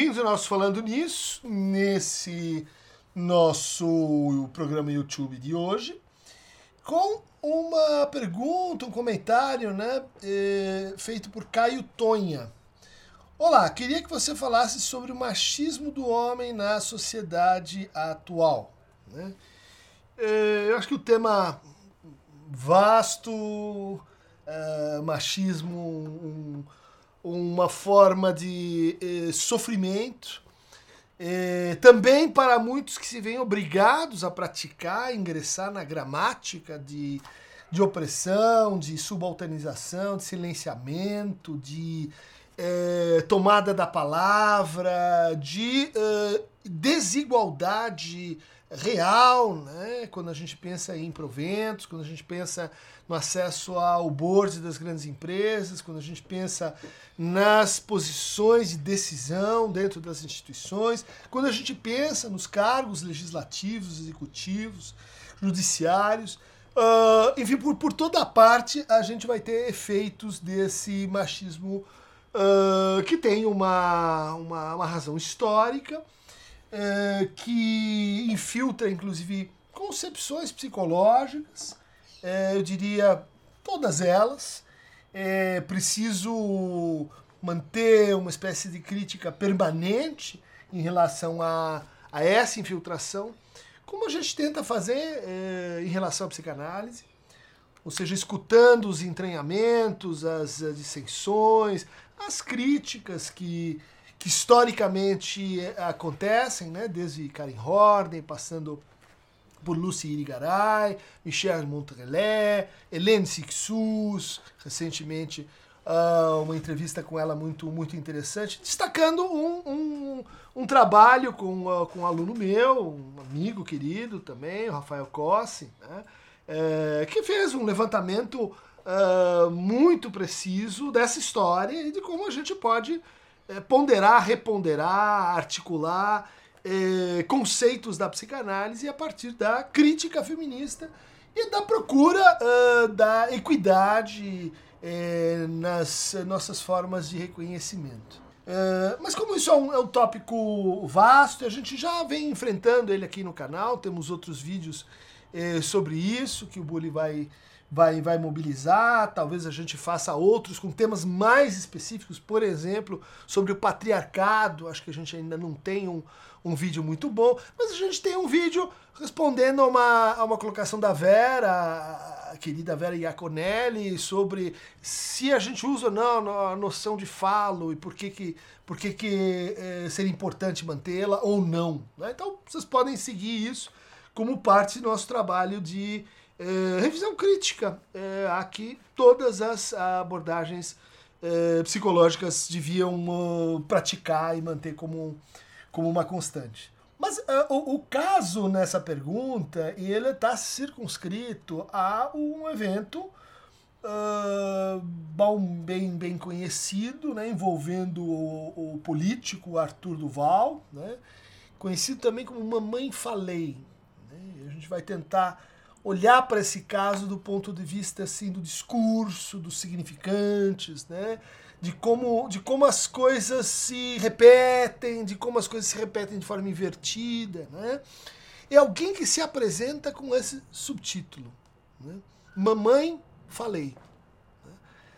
bem-vindos ao nosso Falando Nisso, nesse nosso programa YouTube de hoje, com uma pergunta, um comentário, né, é, feito por Caio Tonha. Olá, queria que você falasse sobre o machismo do homem na sociedade atual. Né? É, eu acho que o tema vasto, é, machismo, um, uma forma de eh, sofrimento. Eh, também para muitos que se veem obrigados a praticar, ingressar na gramática de, de opressão, de subalternização, de silenciamento, de eh, tomada da palavra, de eh, desigualdade real, né? quando a gente pensa em proventos, quando a gente pensa no acesso ao board das grandes empresas, quando a gente pensa nas posições de decisão dentro das instituições, quando a gente pensa nos cargos legislativos, executivos, judiciários, uh, enfim, por, por toda parte a gente vai ter efeitos desse machismo uh, que tem uma, uma, uma razão histórica, uh, que infiltra inclusive concepções psicológicas, é, eu diria todas elas. É preciso manter uma espécie de crítica permanente em relação a, a essa infiltração, como a gente tenta fazer é, em relação à psicanálise, ou seja, escutando os entranhamentos, as, as dissensões, as críticas que, que historicamente acontecem, né, desde Karen Horden, passando por Lucy Irigaray, Michel Montrellet, Hélène Sixus, recentemente uh, uma entrevista com ela muito, muito interessante, destacando um, um, um trabalho com, uh, com um aluno meu, um amigo querido também, o Rafael Cossi, né, é, que fez um levantamento uh, muito preciso dessa história e de como a gente pode é, ponderar, reponderar, articular eh, conceitos da psicanálise a partir da crítica feminista e da procura uh, da equidade eh, nas nossas formas de reconhecimento. Uh, mas como isso é um, é um tópico vasto, a gente já vem enfrentando ele aqui no canal, temos outros vídeos eh, sobre isso que o Bully vai, vai, vai mobilizar, talvez a gente faça outros com temas mais específicos, por exemplo, sobre o patriarcado, acho que a gente ainda não tem um, um vídeo muito bom, mas a gente tem um vídeo respondendo a uma, a uma colocação da Vera, a querida Vera Iaconelli, sobre se a gente usa ou não a noção de falo e por que, que, por que, que é, seria importante mantê-la ou não. Né? Então vocês podem seguir isso como parte do nosso trabalho de é, revisão crítica é, aqui todas as abordagens é, psicológicas deviam uh, praticar e manter como como uma constante. Mas uh, o, o, caso nessa pergunta, ele está circunscrito a um evento uh, bem, bem conhecido, né, envolvendo o, o, político Arthur Duval, né, conhecido também como Mamãe Falei. Né, a gente vai tentar olhar para esse caso do ponto de vista assim, do discurso, dos significantes, né, de como, de como as coisas se repetem, de como as coisas se repetem de forma invertida. Né? É alguém que se apresenta com esse subtítulo. Né? Mamãe, falei. Né?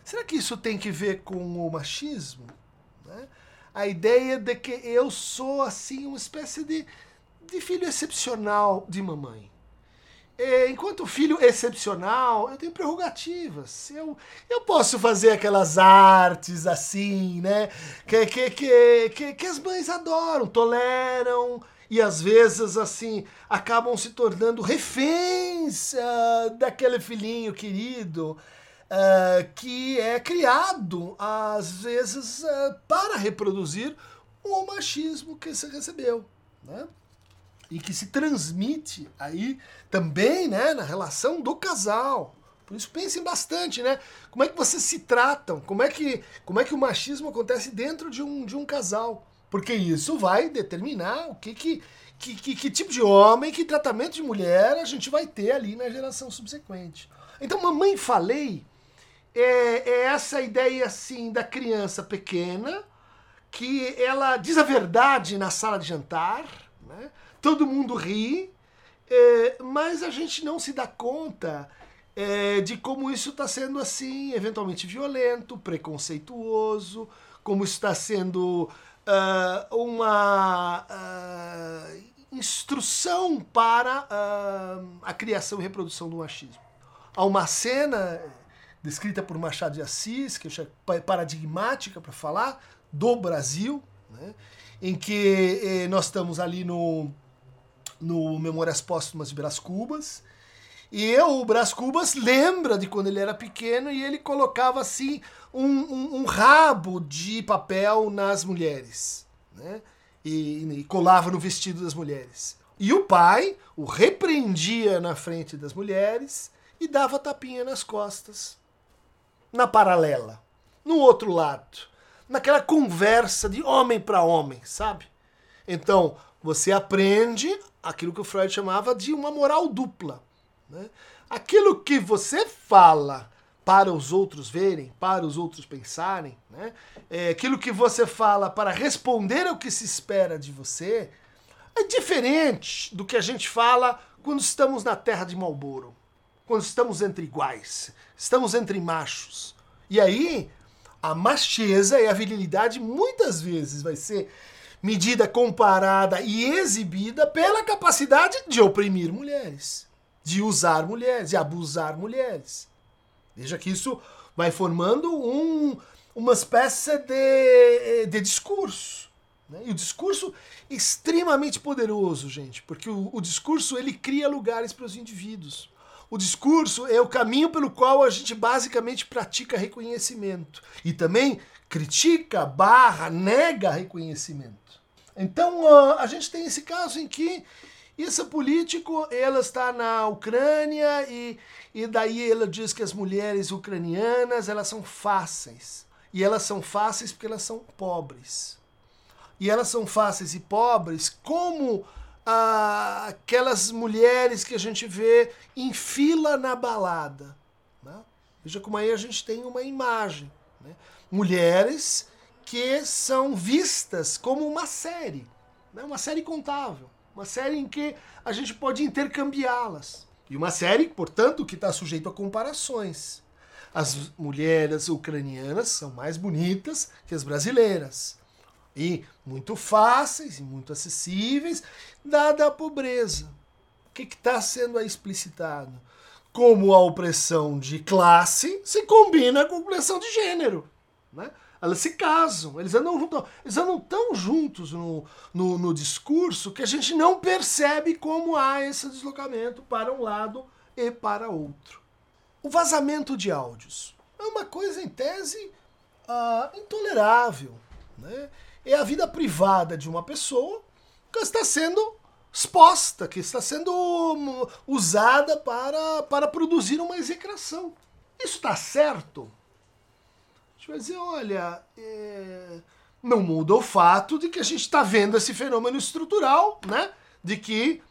Será que isso tem que ver com o machismo? Né? A ideia de que eu sou assim uma espécie de, de filho excepcional de mamãe. É, enquanto filho excepcional, eu tenho prerrogativas. Eu, eu posso fazer aquelas artes assim, né? Que, que, que, que, que as mães adoram, toleram e às vezes assim acabam se tornando reféns uh, daquele filhinho querido uh, que é criado às vezes uh, para reproduzir o machismo que você recebeu, né? E que se transmite aí também né, na relação do casal. Por isso pensem bastante, né? Como é que vocês se tratam? Como é que, como é que o machismo acontece dentro de um, de um casal? Porque isso vai determinar o que, que, que, que, que tipo de homem, que tratamento de mulher a gente vai ter ali na geração subsequente. Então, mamãe falei é, é essa ideia assim da criança pequena que ela diz a verdade na sala de jantar, né? Todo mundo ri, é, mas a gente não se dá conta é, de como isso está sendo assim, eventualmente violento, preconceituoso, como isso está sendo uh, uma uh, instrução para uh, a criação e reprodução do machismo. Há uma cena descrita por Machado de Assis, que é paradigmática para falar, do Brasil, né, em que eh, nós estamos ali no, no Memórias Póstumas de Brás Cubas, e o Brás Cubas lembra de quando ele era pequeno e ele colocava assim um, um, um rabo de papel nas mulheres, né? E, e, colava no vestido das mulheres. E o pai o repreendia na frente das mulheres e dava tapinha nas costas. Na paralela, no outro lado, naquela conversa de homem para homem, sabe? Então, você aprende aquilo que o Freud chamava de uma moral dupla. Né? Aquilo que você fala para os outros verem, para os outros pensarem, né? é, aquilo que você fala para responder ao que se espera de você, é diferente do que a gente fala quando estamos na terra de Malboro, quando estamos entre iguais, estamos entre machos. E aí, a macheza e a virilidade muitas vezes vai ser medida, comparada e exibida pela capacidade de oprimir mulheres de usar mulheres, de abusar mulheres. Veja que isso vai formando um, uma espécie de, de discurso. Né? E o discurso extremamente poderoso, gente, porque o, o discurso ele cria lugares para os indivíduos. O discurso é o caminho pelo qual a gente basicamente pratica reconhecimento e também critica, barra, nega reconhecimento. Então a gente tem esse caso em que esse político, ela está na Ucrânia e, e daí ela diz que as mulheres ucranianas, elas são fáceis. E elas são fáceis porque elas são pobres. E elas são fáceis e pobres como ah, aquelas mulheres que a gente vê em fila na balada. Né? Veja como aí a gente tem uma imagem. Né? Mulheres que são vistas como uma série, né? uma série contável. Uma série em que a gente pode intercambiá-las. E uma série, portanto, que está sujeito a comparações. As mulheres ucranianas são mais bonitas que as brasileiras. E muito fáceis e muito acessíveis, dada a pobreza. O que está sendo aí explicitado? Como a opressão de classe se combina com a opressão de gênero. Né? elas se casam, eles andam, eles andam tão juntos no, no, no, discurso que a gente não percebe como há esse deslocamento para um lado e para outro. O vazamento de áudios é uma coisa, em tese, uh, intolerável. Né? É a vida privada de uma pessoa que está sendo exposta, que está sendo hum, usada para, para produzir uma execração. Isso está certo? Gente vai dizer, olha, é... não muda o fato de que a gente está vendo esse fenômeno estrutural, né? De que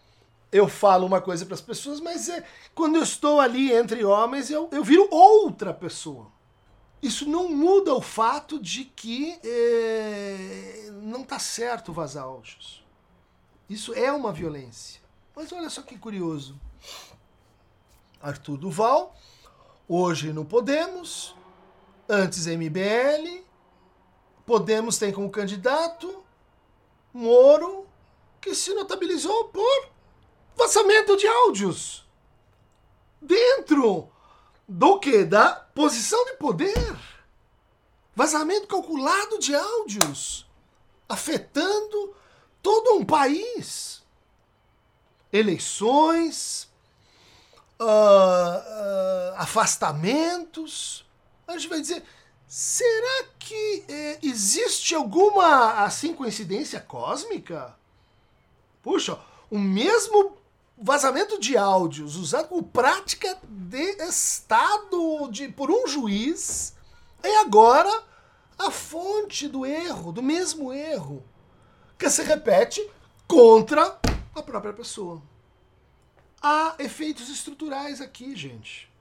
eu falo uma coisa para as pessoas, mas é, quando eu estou ali entre homens, eu, eu viro outra pessoa. Isso não muda o fato de que é, não está certo vazar áudios. Isso é uma violência. Mas olha só que curioso. Arthur Duval, hoje no Podemos, Antes MBL, Podemos tem como candidato Moro, que se notabilizou por vazamento de áudios. Dentro do que? Da posição de poder. Vazamento calculado de áudios, afetando todo um país. Eleições, uh, uh, afastamentos, a gente vai dizer, será que é, existe alguma assim coincidência cósmica? Puxa, o mesmo vazamento de áudios usado como prática de Estado de, por um juiz é agora a fonte do erro, do mesmo erro, que se repete contra a própria pessoa. Há efeitos estruturais aqui, gente.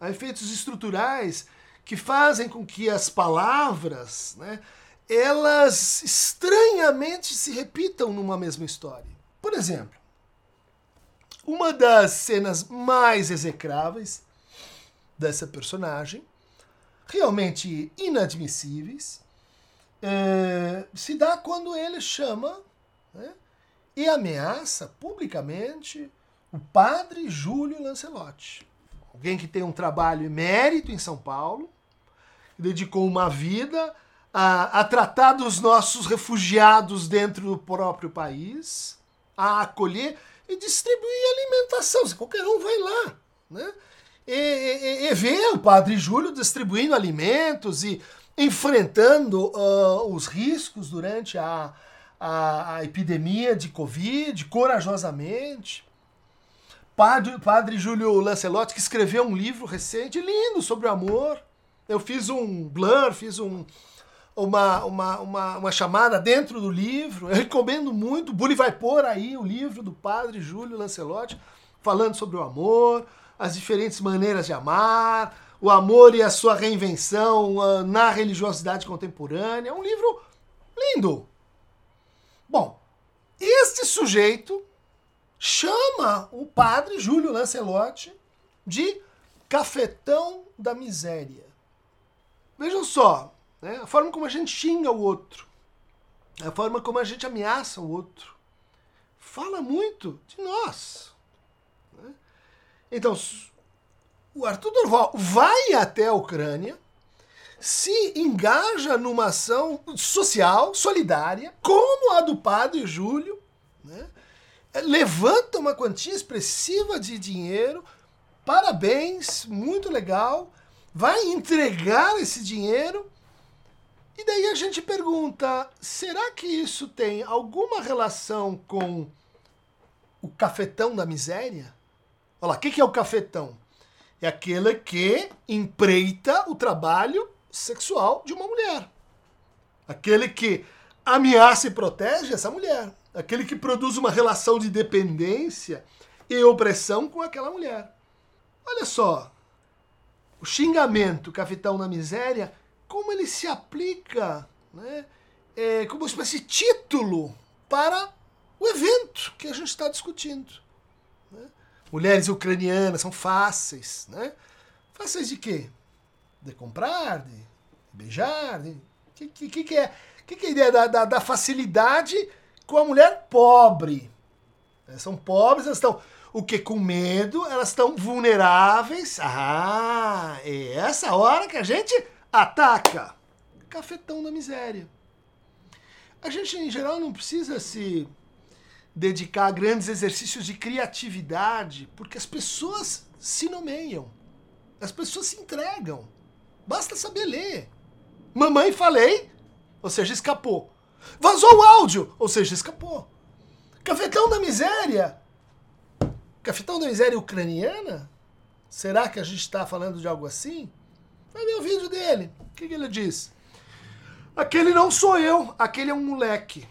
Há efeitos estruturais que fazem com que as palavras né, elas estranhamente se repitam numa mesma história. Por exemplo, uma das cenas mais execráveis dessa personagem, realmente inadmissíveis, é, se dá quando ele chama né, e ameaça publicamente o padre Júlio Lancelotti. Alguém que tem um trabalho e mérito em São Paulo, dedicou uma vida a, a tratar dos nossos refugiados dentro do próprio país, a acolher e distribuir alimentação. Qualquer um vai lá. Né? E, e, e vê o padre Júlio distribuindo alimentos e enfrentando uh, os riscos durante a, a, a, epidemia de Covid corajosamente. Padre, padre Júlio Lancelotti, que escreveu um livro recente lindo sobre o amor. Eu fiz um blur, fiz um, uma, uma, uma, uma, chamada dentro do livro. Eu recomendo muito. O Bully vai pôr aí o livro do padre Júlio Lancelotti, falando sobre o amor, as diferentes maneiras de amar, o Amor e a Sua Reinvenção uh, na Religiosidade Contemporânea. É um livro lindo. Bom, este sujeito chama o padre Júlio Lancelotti de cafetão da miséria. Vejam só, né, a forma como a gente xinga o outro, a forma como a gente ameaça o outro, fala muito de nós. Né? Então, o Arthur Durval vai até a Ucrânia, se engaja numa ação social, solidária, como a do padre Júlio, né? levanta uma quantia expressiva de dinheiro, parabéns, muito legal, vai entregar esse dinheiro. E daí a gente pergunta: será que isso tem alguma relação com o cafetão da miséria? Olha lá, o que é o cafetão? é aquele que empreita o trabalho sexual de uma mulher. Aquele que ameaça e protege essa mulher. Aquele que produz uma relação de dependência e opressão com aquela mulher. Olha só, o xingamento, capitão na miséria, como ele se aplica né, é, como uma espécie de título para o evento que a gente está discutindo. Né? mulheres ucranianas são fáceis, né? Fáceis de quê? De comprar, de beijar, de... Que, que, que, é? Que, que é a ideia da, da, da facilidade com a mulher pobre? Elas são pobres, elas estão o que com medo, elas estão vulneráveis. Ah, é essa hora que a gente ataca. Cafetão da miséria. A gente, em geral, não precisa se dedicar a grandes exercícios de criatividade, porque as pessoas se nomeiam. As pessoas se entregam. Basta saber ler. Mamãe falei, ou seja, escapou. Vazou o áudio, ou seja, escapou. Cafetão da miséria. Cafetão da miséria ucraniana? Será que a gente está falando de algo assim? Vai ver o vídeo dele. O que, que ele diz? Aquele não sou eu, aquele é um moleque.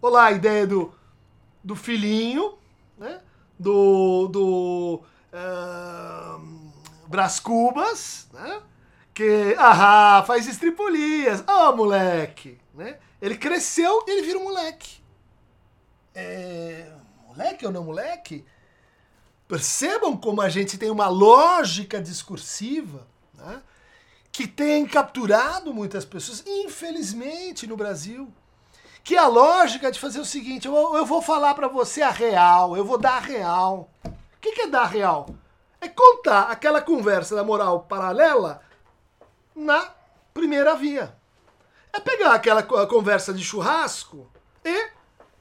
Olá, a ideia do do filhinho, né? Do, do uh, Cubas, né? Que, ah, faz estripolias. Ah, oh, moleque, né? Ele cresceu e ele vira um moleque. É, moleque ou não moleque? Percebam como a gente tem uma lógica discursiva, né? Que tem capturado muitas pessoas, infelizmente, no Brasil que é a lógica de fazer o seguinte: eu, eu vou falar para você a real, eu vou dar a real. O que, que é dar a real? É contar aquela conversa da moral paralela na primeira via. É pegar aquela conversa de churrasco e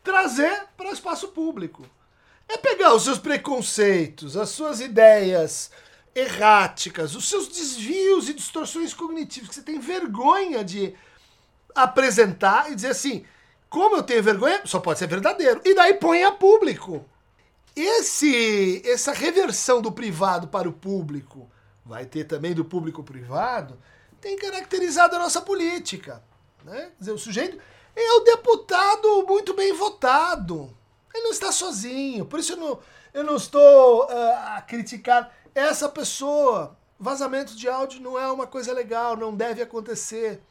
trazer para o espaço público. É pegar os seus preconceitos, as suas ideias erráticas, os seus desvios e distorções cognitivas que você tem vergonha de apresentar e dizer assim: como eu tenho vergonha, só pode ser verdadeiro. E daí põe a público. Esse, essa reversão do privado para o público, vai ter também do público privado, tem caracterizado a nossa política. Né? Quer dizer, o sujeito é o deputado muito bem votado. Ele não está sozinho. Por isso eu não, eu não estou uh, a criticar essa pessoa. Vazamento de áudio não é uma coisa legal, não deve acontecer.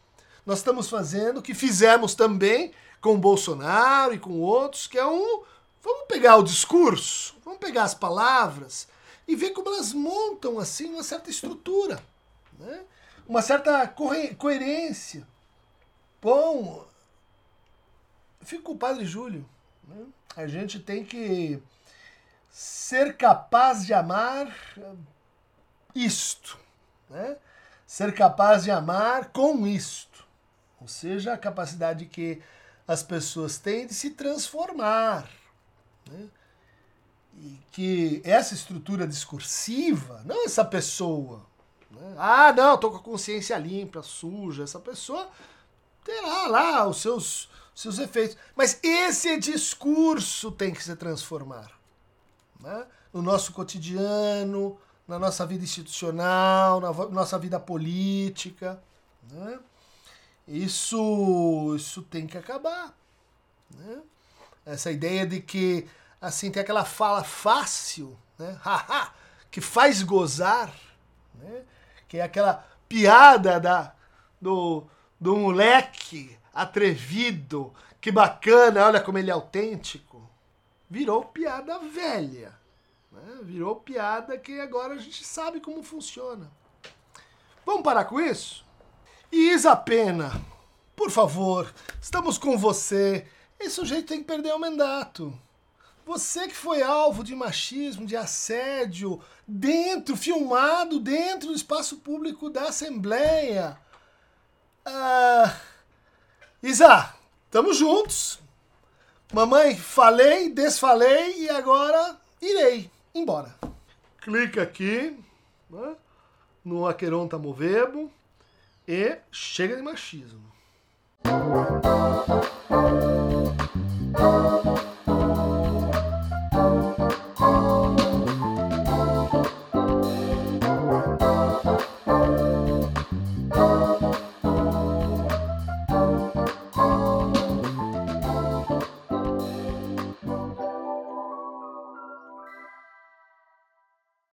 nós estamos fazendo, que fizemos também com o Bolsonaro e com outros, que é um. Vamos pegar o discurso, vamos pegar as palavras e ver como elas montam assim uma certa estrutura, né? uma certa coerência. Bom, fico com o Padre Júlio. Né? A gente tem que ser capaz de amar isto, né? Ser capaz de amar com isto. Ou seja, a capacidade que as pessoas têm de se transformar. Né? E que essa estrutura discursiva, não essa pessoa. Né? Ah, não, estou com a consciência limpa, suja. Essa pessoa terá lá os seus, seus efeitos. Mas esse discurso tem que se transformar. Né? No nosso cotidiano, na nossa vida institucional, na nossa vida política. Né? Isso, isso tem que acabar. Né? Essa ideia de que assim tem aquela fala fácil, né? que faz gozar, né? que é aquela piada da, do, do moleque atrevido, que bacana, olha como ele é autêntico. Virou piada velha. Né? Virou piada que agora a gente sabe como funciona. Vamos parar com isso? E Isa Pena, por favor, estamos com você. Esse sujeito tem que perder o mandato. Você que foi alvo de machismo, de assédio, dentro, filmado dentro do espaço público da Assembleia. Ah, Isa, estamos juntos. Mamãe, falei, desfalei e agora irei embora. Clica aqui né, no Aqueronta Movebo e chega de machismo.